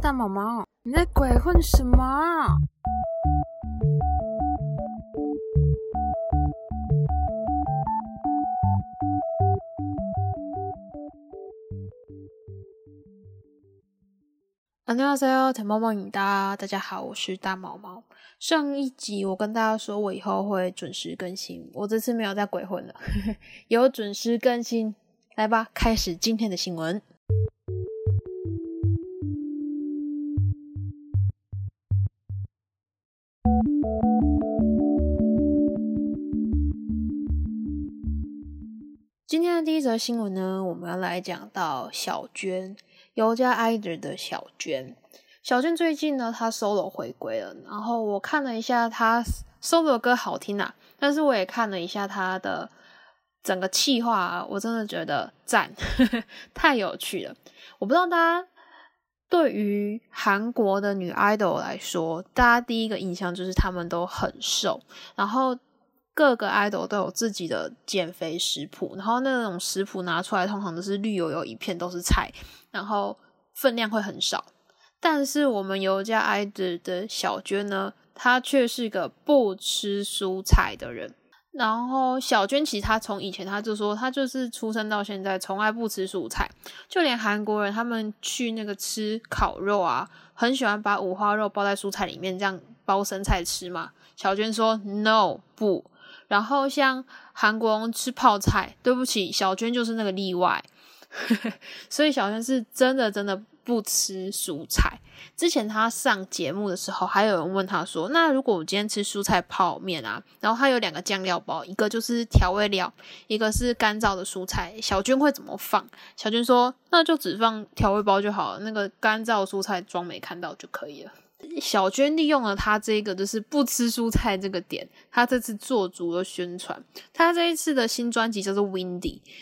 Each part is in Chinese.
大毛毛，你在鬼混什么？안녕하세요大毛毛影大，大家好，我是大毛毛。上一集我跟大家说，我以后会准时更新，我这次没有再鬼混了，有准时更新。来吧，开始今天的新闻。 今天的第一则新闻呢，我们要来讲到小娟，尤加爱德的小娟。小娟最近呢，她 solo 回归了，然后我看了一下她 solo 的歌好听啊，但是我也看了一下她的整个气划，我真的觉得赞，太有趣了。我不知道大家对于韩国的女 idol 来说，大家第一个印象就是她们都很瘦，然后。各个 idol 都有自己的减肥食谱，然后那种食谱拿出来，通常都是绿油油一片都是菜，然后分量会很少。但是我们尤家 idol 的小娟呢，她却是个不吃蔬菜的人。然后小娟其实她从以前她就说，她就是出生到现在从来不吃蔬菜，就连韩国人他们去那个吃烤肉啊，很喜欢把五花肉包在蔬菜里面，这样包生菜吃嘛。小娟说 no 不。然后像韩国人吃泡菜，对不起，小娟就是那个例外，所以小娟是真的真的不吃蔬菜。之前她上节目的时候，还有人问她说：“那如果我今天吃蔬菜泡面啊，然后他有两个酱料包，一个就是调味料，一个是干燥的蔬菜，小娟会怎么放？”小娟说：“那就只放调味包就好了，那个干燥蔬菜装没看到就可以了。”小娟利用了她这个就是不吃蔬菜这个点，她这次做足了宣传。她这一次的新专辑叫做《Windy》，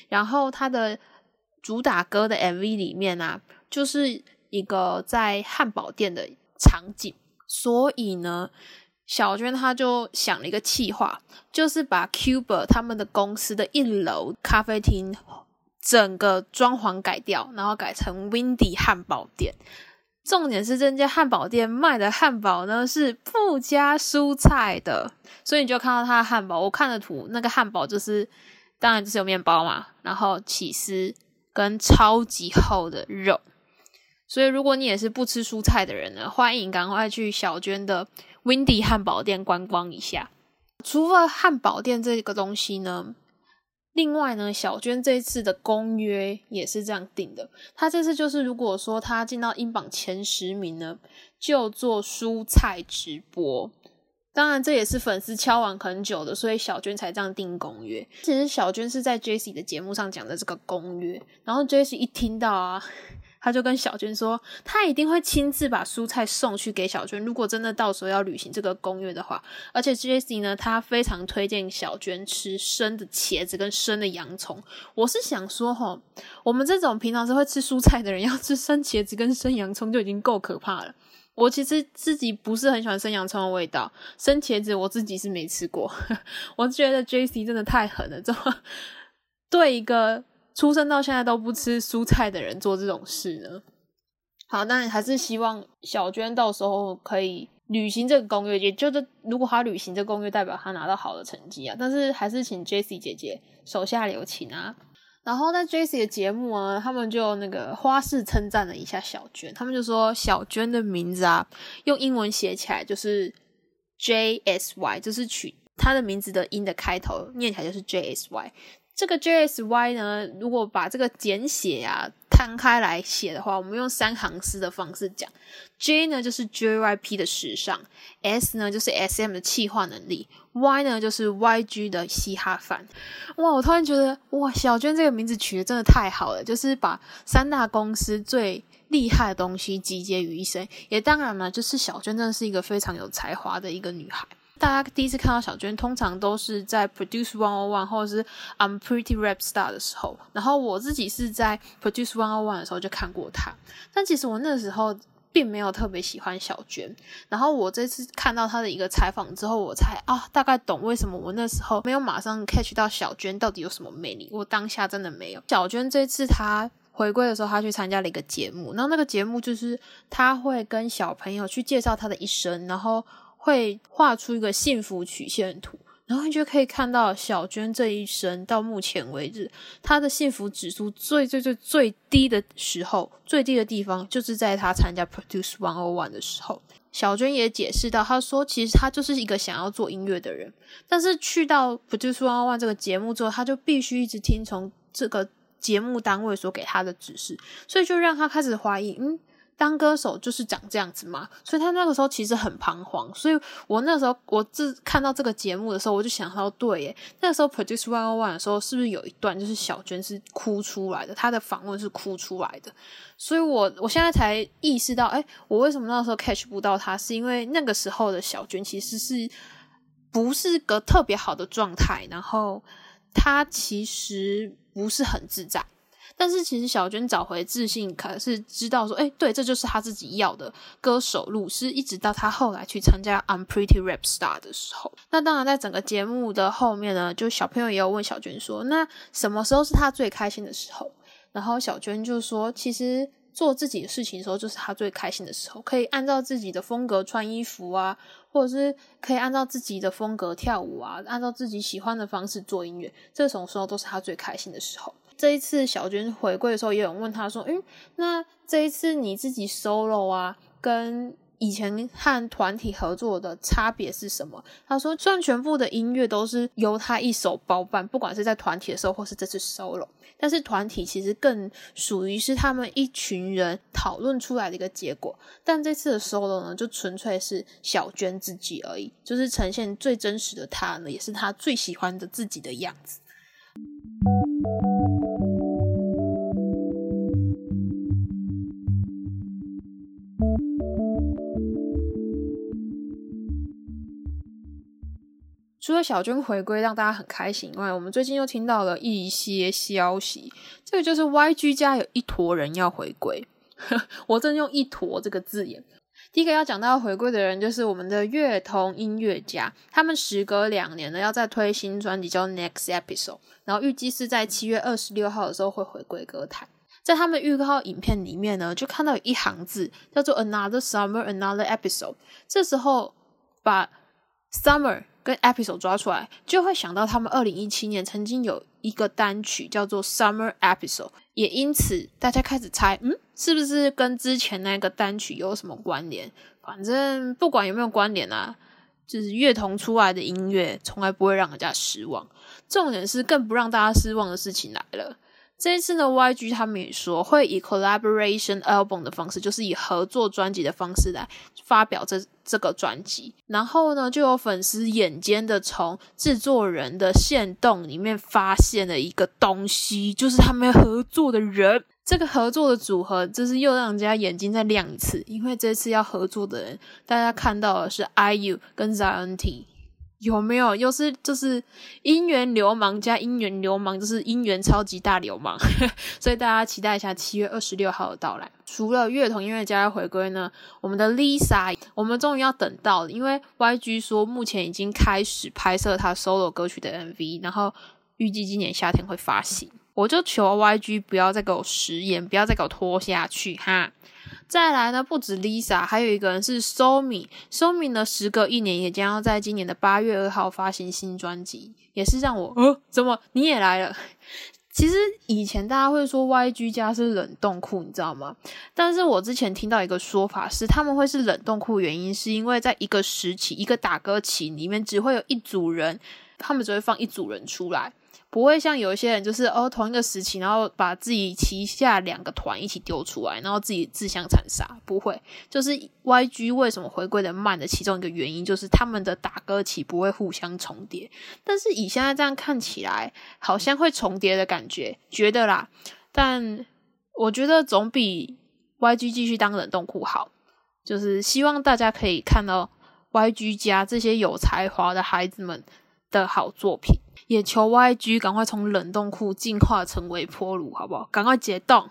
然后她的主打歌的 MV 里面啊，就是一个在汉堡店的场景。所以呢，小娟她就想了一个计划，就是把 Cuba 他们的公司的一楼咖啡厅整个装潢改掉，然后改成 Windy 汉堡店。重点是这家汉堡店卖的汉堡呢是不加蔬菜的，所以你就看到它的汉堡。我看的图，那个汉堡就是当然就是有面包嘛，然后起司跟超级厚的肉。所以如果你也是不吃蔬菜的人呢，欢迎赶快去小娟的 Windy 汉堡店观光一下。除了汉堡店这个东西呢？另外呢，小娟这次的公约也是这样定的。她这次就是，如果说她进到英榜前十名呢，就做蔬菜直播。当然，这也是粉丝敲完很久的，所以小娟才这样定公约。其实小娟是在 Jessie 的节目上讲的这个公约，然后 Jessie 一听到啊。他就跟小娟说，他一定会亲自把蔬菜送去给小娟。如果真的到时候要履行这个公约的话，而且 Jesse 呢，他非常推荐小娟吃生的茄子跟生的洋葱。我是想说，哈，我们这种平常是会吃蔬菜的人，要吃生茄子跟生洋葱就已经够可怕了。我其实自己不是很喜欢生洋葱的味道，生茄子我自己是没吃过。我觉得 Jesse 真的太狠了，这么 对一个。出生到现在都不吃蔬菜的人做这种事呢？好，那还是希望小娟到时候可以履行这个公约，也就是如果她履行这个公约，代表她拿到好的成绩啊。但是还是请 Jesse 姐姐手下留情啊。然后在 Jesse 的节目啊，他们就那个花式称赞了一下小娟，他们就说小娟的名字啊，用英文写起来就是 J S Y，就是取她的名字的音的开头，念起来就是 J S Y。这个 J S Y 呢，如果把这个简写啊摊开来写的话，我们用三行诗的方式讲，J 呢就是 J Y P 的时尚，S 呢就是 S M 的气化能力，Y 呢就是 Y G 的嘻哈范。哇，我突然觉得哇，小娟这个名字取得真的太好了，就是把三大公司最厉害的东西集结于一身。也当然了，就是小娟真的是一个非常有才华的一个女孩。大家第一次看到小娟，通常都是在 Produce One O One 或者是 I'm Pretty Rap Star 的时候。然后我自己是在 Produce One O One 的时候就看过她，但其实我那时候并没有特别喜欢小娟。然后我这次看到她的一个采访之后，我才啊大概懂为什么我那时候没有马上 catch 到小娟到底有什么魅力。我当下真的没有。小娟这次她。回归的时候，他去参加了一个节目，然后那个节目就是他会跟小朋友去介绍他的一生，然后会画出一个幸福曲线图。然后你就可以看到小娟这一生到目前为止，她的幸福指数最最最最低的时候，最低的地方就是在她参加 Produce One O One 的时候。小娟也解释到，她说其实她就是一个想要做音乐的人，但是去到 Produce One O One 这个节目之后，她就必须一直听从这个节目单位所给她的指示，所以就让她开始怀疑，嗯。当歌手就是长这样子嘛，所以他那个时候其实很彷徨。所以我那时候我自看到这个节目的时候，我就想到，对，耶，那时候 Produce One One 的时候，是不是有一段就是小娟是哭出来的？她的访问是哭出来的。所以我我现在才意识到，哎，我为什么那时候 catch 不到她，是因为那个时候的小娟其实是不是个特别好的状态，然后她其实不是很自在。但是其实小娟找回自信，可是知道说，哎，对，这就是她自己要的歌手路，是一直到她后来去参加《I'm Pretty Rap Star》的时候。那当然，在整个节目的后面呢，就小朋友也有问小娟说，那什么时候是她最开心的时候？然后小娟就说，其实做自己的事情的时候，就是她最开心的时候，可以按照自己的风格穿衣服啊，或者是可以按照自己的风格跳舞啊，按照自己喜欢的方式做音乐，这种时候都是她最开心的时候。这一次小娟回归的时候，也有人问她说：“嗯，那这一次你自己 solo 啊，跟以前和团体合作的差别是什么？”他说：“虽然全部的音乐都是由他一手包办，不管是在团体的时候，或是这次 solo，但是团体其实更属于是他们一群人讨论出来的一个结果。但这次的 solo 呢，就纯粹是小娟自己而已，就是呈现最真实的她呢，也是她最喜欢的自己的样子。”了小娟回归让大家很开心以外，我们最近又听到了一些消息，这个就是 YG 家有一坨人要回归。我正用“一坨”这个字眼。第一个要讲到回归的人，就是我们的乐童音乐家，他们时隔两年呢，要再推新专辑叫《Next Episode》，然后预计是在七月二十六号的时候会回归歌坛。在他们预告影片里面呢，就看到有一行字叫做 “Another Summer, Another Episode”。这时候把 “Summer” 跟 episode 抓出来，就会想到他们二零一七年曾经有一个单曲叫做 Summer Episode，也因此大家开始猜，嗯，是不是跟之前那个单曲有什么关联？反正不管有没有关联啊，就是乐童出来的音乐从来不会让人家失望。重点是更不让大家失望的事情来了。这一次呢，YG 他们也说会以 collaboration album 的方式，就是以合作专辑的方式来发表这这个专辑。然后呢，就有粉丝眼尖的从制作人的线洞里面发现了一个东西，就是他们合作的人。这个合作的组合，就是又让人家眼睛再亮一次，因为这次要合作的人，大家看到的是 IU 跟 Zion T。有没有又是就是姻缘流氓加姻缘流氓，就是姻缘超级大流氓，所以大家期待一下七月二十六号的到来。除了乐童音乐家的回归呢，我们的 Lisa，我们终于要等到了，因为 YG 说目前已经开始拍摄他 solo 歌曲的 MV，然后预计今年夏天会发行。我就求 YG 不要再给我食言，不要再给我拖下去哈。再来呢，不止 Lisa，还有一个人是 Somi，Somi 呢，时隔一年也将要在今年的八月二号发行新专辑，也是让我，呃，怎么你也来了？其实以前大家会说 YG 家是冷冻库，你知道吗？但是我之前听到一个说法是，他们会是冷冻库，原因是因为在一个时期，一个打歌期里面，只会有一组人，他们只会放一组人出来。不会像有一些人，就是哦同一个时期，然后把自己旗下两个团一起丢出来，然后自己自相残杀。不会，就是 YG 为什么回归的慢的其中一个原因，就是他们的打歌期不会互相重叠。但是以现在这样看起来，好像会重叠的感觉，觉得啦。但我觉得总比 YG 继续当冷冻库好。就是希望大家可以看到 YG 家这些有才华的孩子们的好作品。也求 YG 赶快从冷冻库进化成为坡炉，好不好？赶快解冻。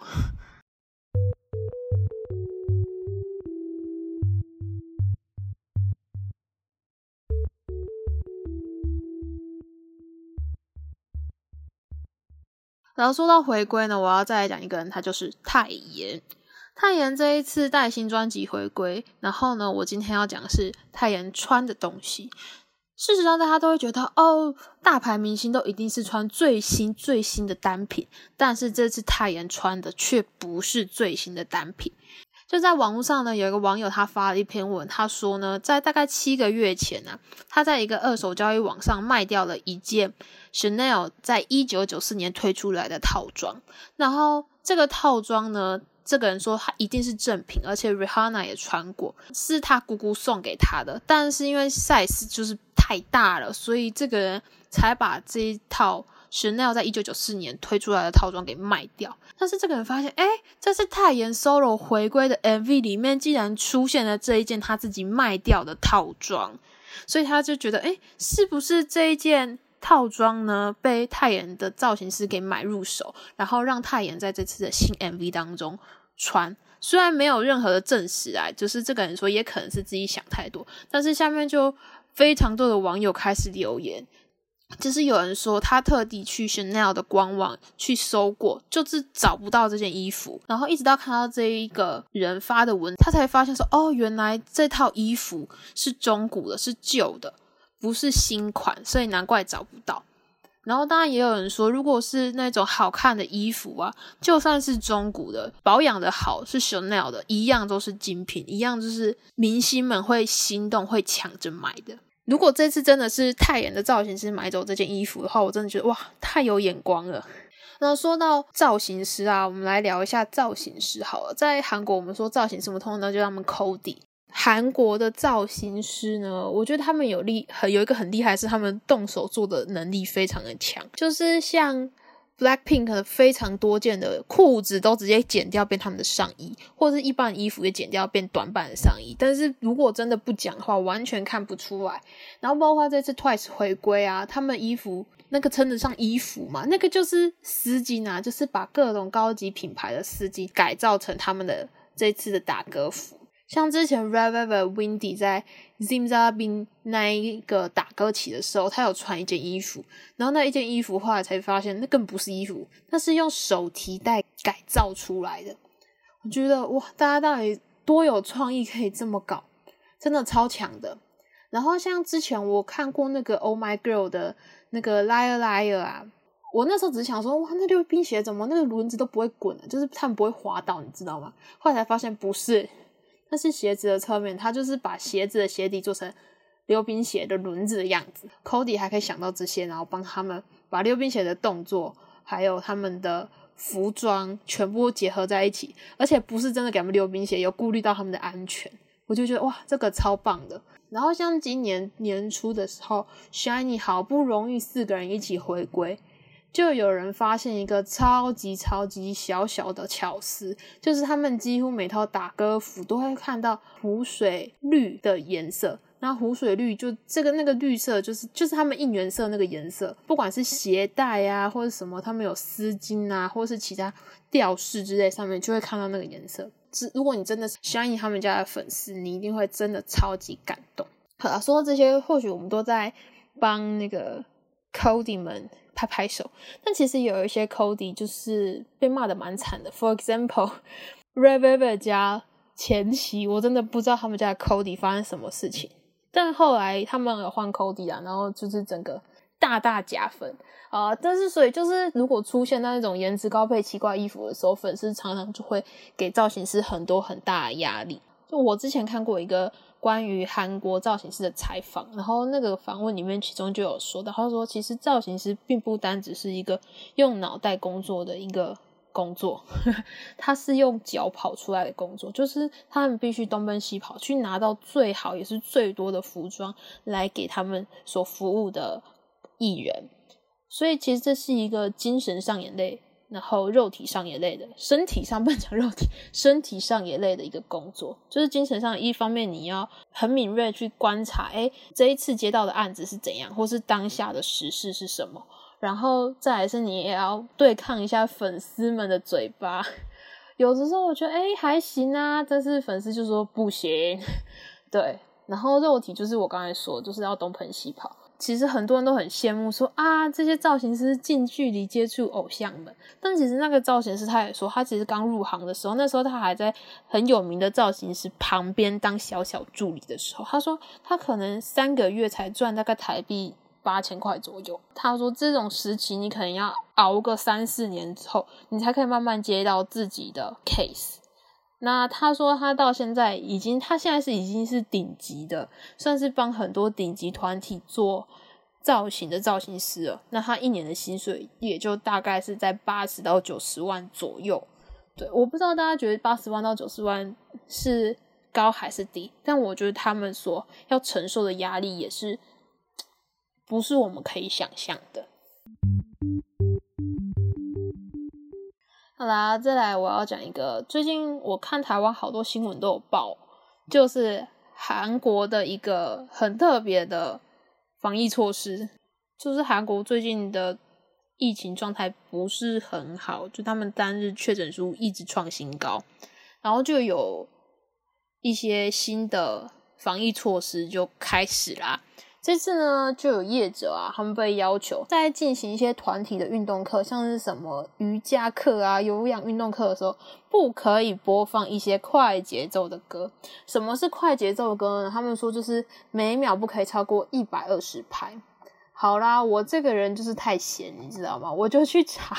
然后说到回归呢，我要再来讲一个人，他就是泰妍。泰妍这一次带新专辑回归，然后呢，我今天要讲的是泰妍穿的东西。事实上，大家都会觉得哦，大牌明星都一定是穿最新最新的单品，但是这次泰妍穿的却不是最新的单品。就在网络上呢，有一个网友他发了一篇文，他说呢，在大概七个月前呢，他在一个二手交易网上卖掉了一件 Chanel 在一九九四年推出来的套装，然后这个套装呢，这个人说他一定是正品，而且 Rihanna 也穿过，是他姑姑送给他的，但是因为 size 就是太大了，所以这个人才把这一套。Chanel 在一九九四年推出来的套装给卖掉，但是这个人发现，哎，这是泰妍 solo 回归的 MV 里面，竟然出现了这一件他自己卖掉的套装，所以他就觉得，哎，是不是这一件套装呢被泰妍的造型师给买入手，然后让泰妍在这次的新 MV 当中穿？虽然没有任何的证实啊，就是这个人说也可能是自己想太多，但是下面就非常多的网友开始留言。就是有人说他特地去 Chanel 的官网去搜过，就是找不到这件衣服，然后一直到看到这一个人发的文，他才发现说，哦，原来这套衣服是中古的，是旧的，不是新款，所以难怪找不到。然后当然也有人说，如果是那种好看的衣服啊，就算是中古的，保养的好，是 Chanel 的，一样都是精品，一样就是明星们会心动，会抢着买的。如果这次真的是泰妍的造型师买走这件衣服的话，我真的觉得哇，太有眼光了。那说到造型师啊，我们来聊一下造型师好了。在韩国，我们说造型师，我们通常都叫他们 Cody。韩国的造型师呢，我觉得他们有厉，很有一个很厉害，是他们动手做的能力非常的强，就是像。Blackpink 非常多件的裤子都直接剪掉变他们的上衣，或者是一般衣服也剪掉变短版的上衣。但是如果真的不讲的话，完全看不出来。然后包括这次 Twice 回归啊，他们衣服那个称得上衣服嘛？那个就是丝巾啊，就是把各种高级品牌的丝巾改造成他们的这次的打歌服。像之前 Red Velvet Windy 在 Zimzabin 那一个打歌起的时候，他有穿一件衣服，然后那一件衣服后来才发现，那更不是衣服，那是用手提袋改造出来的。我觉得哇，大家到底多有创意，可以这么搞，真的超强的。然后像之前我看过那个 Oh My Girl 的那个 Liar Liar 啊，我那时候只想说，哇，那溜冰鞋怎么那个轮子都不会滚，就是他们不会滑倒，你知道吗？后来才发现不是。但是鞋子的侧面，他就是把鞋子的鞋底做成溜冰鞋的轮子的样子。Cody 还可以想到这些，然后帮他们把溜冰鞋的动作，还有他们的服装全部结合在一起，而且不是真的给他们溜冰鞋，有顾虑到他们的安全。我就觉得哇，这个超棒的。然后像今年年初的时候，Shiny 好不容易四个人一起回归。就有人发现一个超级超级小小的巧思，就是他们几乎每套打歌服都会看到湖水绿的颜色。那湖水绿就这个那个绿色，就是就是他们应援色那个颜色。不管是鞋带啊，或者什么，他们有丝巾啊，或是其他吊饰之类，上面就会看到那个颜色。是如果你真的是相信他们家的粉丝，你一定会真的超级感动。好了，说到这些，或许我们都在帮那个 Cody 们。拍拍手，但其实有一些 Cody 就是被骂的蛮惨的。For example，Red Velvet 家前期我真的不知道他们家 Cody 发生什么事情，但后来他们有换 Cody 啊，然后就是整个大大加分啊。但是所以就是如果出现那种颜值高配奇怪衣服的时候，粉丝常常就会给造型师很多很大的压力。就我之前看过一个。关于韩国造型师的采访，然后那个访问里面，其中就有说到，他说其实造型师并不单只是一个用脑袋工作的一个工作，他是用脚跑出来的工作，就是他们必须东奔西跑去拿到最好也是最多的服装来给他们所服务的艺人，所以其实这是一个精神上也累。然后肉体上也累的，身体上 不讲肉体，身体上也累的一个工作，就是精神上一方面你要很敏锐去观察，哎，这一次接到的案子是怎样，或是当下的时事是什么，然后再来是你也要对抗一下粉丝们的嘴巴，有的时候我觉得哎还行啊，但是粉丝就说不行，对，然后肉体就是我刚才说，就是要东奔西跑。其实很多人都很羡慕，说啊，这些造型师近距离接触偶像们。但其实那个造型师他也说，他其实刚入行的时候，那时候他还在很有名的造型师旁边当小小助理的时候，他说他可能三个月才赚大概台币八千块左右。他说这种时期你可能要熬个三四年之后，你才可以慢慢接到自己的 case。那他说他到现在已经，他现在是已经是顶级的，算是帮很多顶级团体做造型的造型师了。那他一年的薪水也就大概是在八十到九十万左右。对，我不知道大家觉得八十万到九十万是高还是低，但我觉得他们所要承受的压力也是不是我们可以想象的。好啦，再来我要讲一个，最近我看台湾好多新闻都有报，就是韩国的一个很特别的防疫措施，就是韩国最近的疫情状态不是很好，就他们单日确诊数一直创新高，然后就有一些新的防疫措施就开始啦。这次呢，就有业者啊，他们被要求在进行一些团体的运动课，像是什么瑜伽课啊、有氧运动课的时候，不可以播放一些快节奏的歌。什么是快节奏的歌呢？他们说就是每秒不可以超过一百二十拍。好啦，我这个人就是太闲，你知道吗？我就去查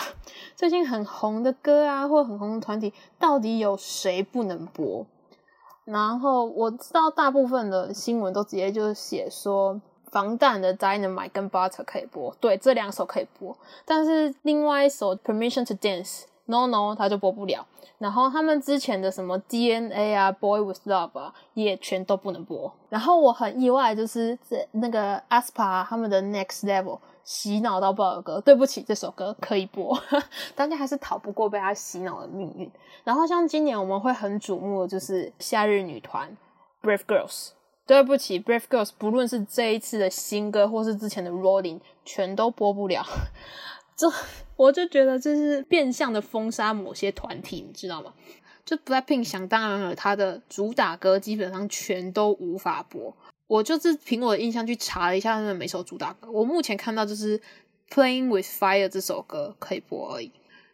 最近很红的歌啊，或很红的团体，到底有谁不能播。然后我知道大部分的新闻都直接就是写说。防弹的 Dynamite 跟 Butter 可以播，对，这两首可以播，但是另外一首 Permission to Dance No No 它就播不了。然后他们之前的什么 DNA 啊，Boy with Love 啊，也全都不能播。然后我很意外，就是这那个 Aspa 他们的 Next Level 洗脑到爆的歌，对不起，这首歌可以播，大家还是逃不过被他洗脑的命运。然后像今年我们会很瞩目的就是夏日女团 Brave Girls。对不起，Brave Girls，不论是这一次的新歌，或是之前的 Rolling，全都播不了。这我就觉得这是变相的封杀某些团体，你知道吗？就 Blackpink 想当然了，他的主打歌基本上全都无法播。我就是凭我的印象去查了一下他们每首主打歌，我目前看到就是《Playing with Fire》这首歌可以播而已。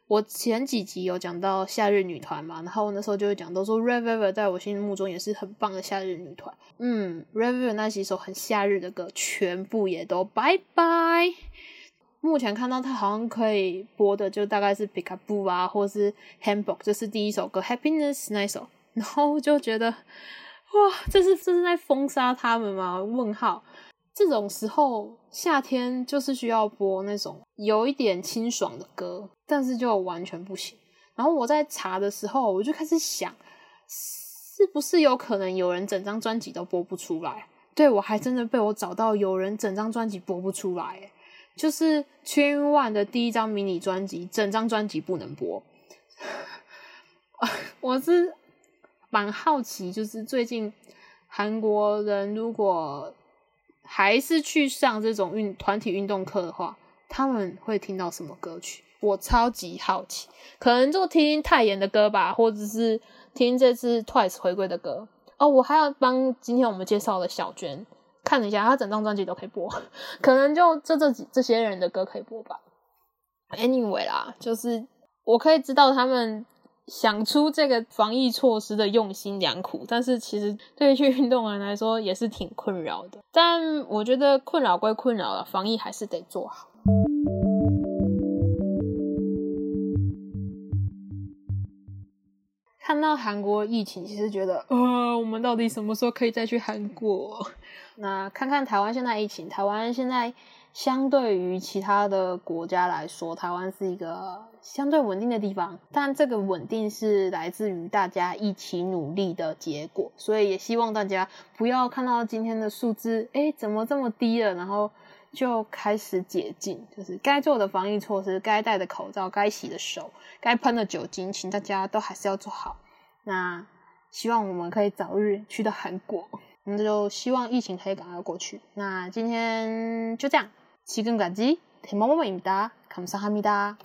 我前几集有讲到夏日女团嘛，然后那时候就会讲到说，Red Velvet 在我心目中也是很棒的夏日女团。嗯，Red Velvet 那几首很夏日的歌，全部也都拜拜。目前看到他好像可以播的，就大概是 Pick Up 啊，或是 Handbook，这是第一首歌 Happiness 那首，然后就觉得，哇，这是这是在封杀他们吗？问号。这种时候，夏天就是需要播那种有一点清爽的歌，但是就完全不行。然后我在查的时候，我就开始想，是不是有可能有人整张专辑都播不出来？对我还真的被我找到有人整张专辑播不出来，就是 Twin One 的第一张迷你专辑，整张专辑不能播。我是蛮好奇，就是最近韩国人如果。还是去上这种运团体运动课的话，他们会听到什么歌曲？我超级好奇，可能就听泰妍的歌吧，或者是听这次 Twice 回归的歌。哦，我还要帮今天我们介绍的小娟看了一下，她整张专辑都可以播，可能就这这几这些人的歌可以播吧。Anyway 啦，就是我可以知道他们。想出这个防疫措施的用心良苦，但是其实对于去运动员来说也是挺困扰的。但我觉得困扰归困扰了，防疫还是得做好。看到韩国疫情，其实觉得，呃，我们到底什么时候可以再去韩国？那看看台湾现在疫情，台湾现在。相对于其他的国家来说，台湾是一个相对稳定的地方，但这个稳定是来自于大家一起努力的结果，所以也希望大家不要看到今天的数字，哎，怎么这么低了，然后就开始解禁，就是该做的防疫措施，该戴的口罩，该洗的手，该喷的酒精，请大家都还是要做好。那希望我们可以早日去到韩国，那就希望疫情可以赶快过去。那今天就这样。 지금까지 대머머입니다. 감사합니다.